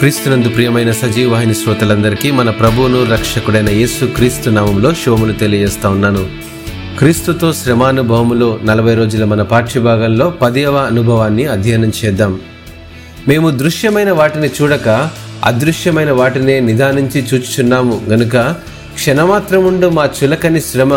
క్రీస్తునందు ప్రియమైన సజీవాహిని శ్రోతలందరికీ మన ప్రభువును రక్షకుడైన యేసు క్రీస్తు నామంలో శుభములు తెలియజేస్తా ఉన్నాను. క్రీస్తుతో శ్రమానుభవములో నలభై రోజుల మన పాఠ్యభాగంలో పదేవ అనుభవాన్ని అధ్యయనం చేద్దాం. మేము దృశ్యమైన వాటిని చూడక అదృశ్యమైన వాటినే నిదానించి చూచుచున్నాము. గనుక క్షణమాత్రముండు మా చులకని శ్రమ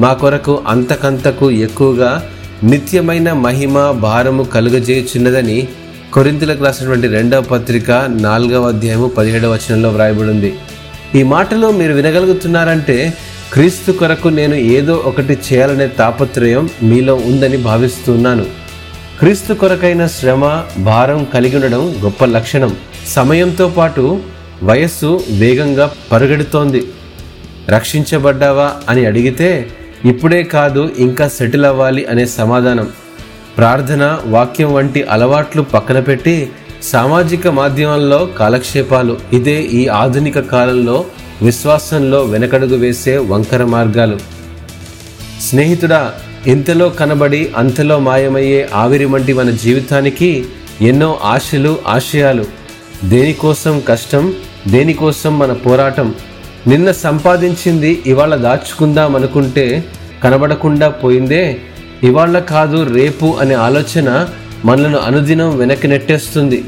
మా కొరకు అంతకంతకు ఎక్కువగా నిత్యమైన మహిమ భారము కలుగజేయుచున్నదని కొరింతలకు రాసినటువంటి రెండవ పత్రిక నాలుగవ అధ్యాయము పదిహేడవ వచనంలో వ్రాయబడింది. ఈ మాటలో మీరు వినగలుగుతున్నారంటే క్రీస్తు కొరకు నేను ఏదో ఒకటి చేయాలనే తాపత్రయం మీలో ఉందని భావిస్తున్నాను. క్రీస్తు కొరకైన శ్రమ భారం కలిగి ఉండడం గొప్ప లక్షణం. సమయంతో పాటు వయస్సు వేగంగా పరుగెడుతోంది. రక్షించబడ్డావా అని అడిగితే ఇప్పుడే కాదు ఇంకా సెటిల్ అవ్వాలి అనే సమాధానం. ప్రార్థన వాక్యం వంటి అలవాట్లు పక్కన పెట్టి సామాజిక మాధ్యమాల్లో కాలక్షేపాలు. ఇదే ఈ ఆధునిక కాలంలో విశ్వాసంలో వెనకడుగు వేసే వంకర మార్గాలు. స్నేహితుడా ఇంతలో కనబడి అంతలో మాయమయ్యే ఆవిరి వంటి మన జీవితానికి ఎన్నో ఆశలు ఆశయాలు. దేనికోసం కష్టం దేనికోసం మన పోరాటం? నిన్న సంపాదించింది ఇవాళ దాచుకుందాం అనుకుంటే కనబడకుండా పోయిందే ఇవాళ కాదు రేపు అనే ఆలోచన మనలను అనుదినం వెనక్కి నెట్టేస్తుంది.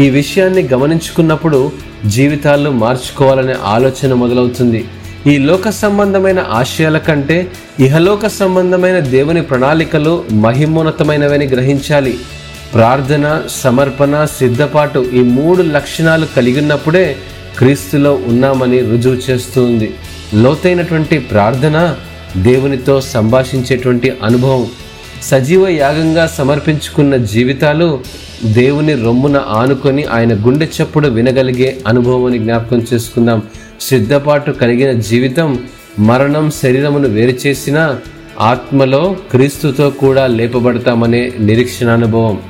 ఈ విషయాన్ని గమనించుకున్నప్పుడు జీవితాల్లో మార్చుకోవాలనే ఆలోచన మొదలవుతుంది. ఈ లోక సంబంధమైన ఆశయాల కంటే ఇహలోక సంబంధమైన దేవుని ప్రణాళికలు మహిమోన్నతమైనవని గ్రహించాలి. ప్రార్థన సమర్పణ సిద్ధపాటు ఈ మూడు లక్షణాలు కలిగి ఉన్నప్పుడే క్రీస్తులో ఉన్నామని రుజువు చేస్తుంది. లోతైనటువంటి ప్రార్థన దేవునితో సంభాషించేటువంటి అనుభవం సజీవ యాగంగా సమర్పించుకున్న జీవితాలు దేవుని రొమ్మున ఆనుకొని ఆయన గుండె చప్పుడు వినగలిగే అనుభవం అని జ్ఞాపకం చేసుకుందాం. సిద్ధపాటు కలిగిన జీవితం మరణం శరీరమును వేరు చేసిన ఆత్మలో క్రీస్తుతో కూడా లేపబడతామనే నిరీక్షణానుభవం.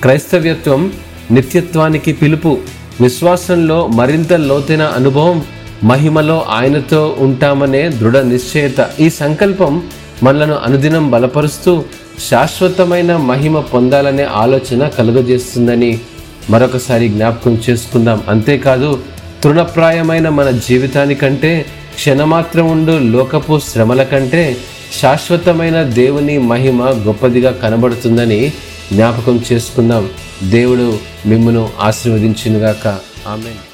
క్రైస్తవ్యత్వం నిత్యత్వానికి పిలుపు విశ్వాసంలో మరింత లోతైన అనుభవం మహిమలో ఆయనతో ఉంటామనే దృఢ నిశ్చయత. ఈ సంకల్పం మనలను అనుదినం బలపరుస్తూ శాశ్వతమైన మహిమ పొందాలనే ఆలోచన కలుగజేస్తుందని మరొకసారి జ్ఞాపకం చేసుకుందాం. అంతేకాదు తృణప్రాయమైన మన జీవితానికంటే క్షణమాత్రం ఉండు లోకపు శ్రమల కంటే శాశ్వతమైన దేవుని మహిమ గొప్పదిగా కనబడుతుందని జ్ఞాపకం చేసుకుందాం. దేవుడు మిమ్మును ఆశీర్వదించినగాక. ఆమె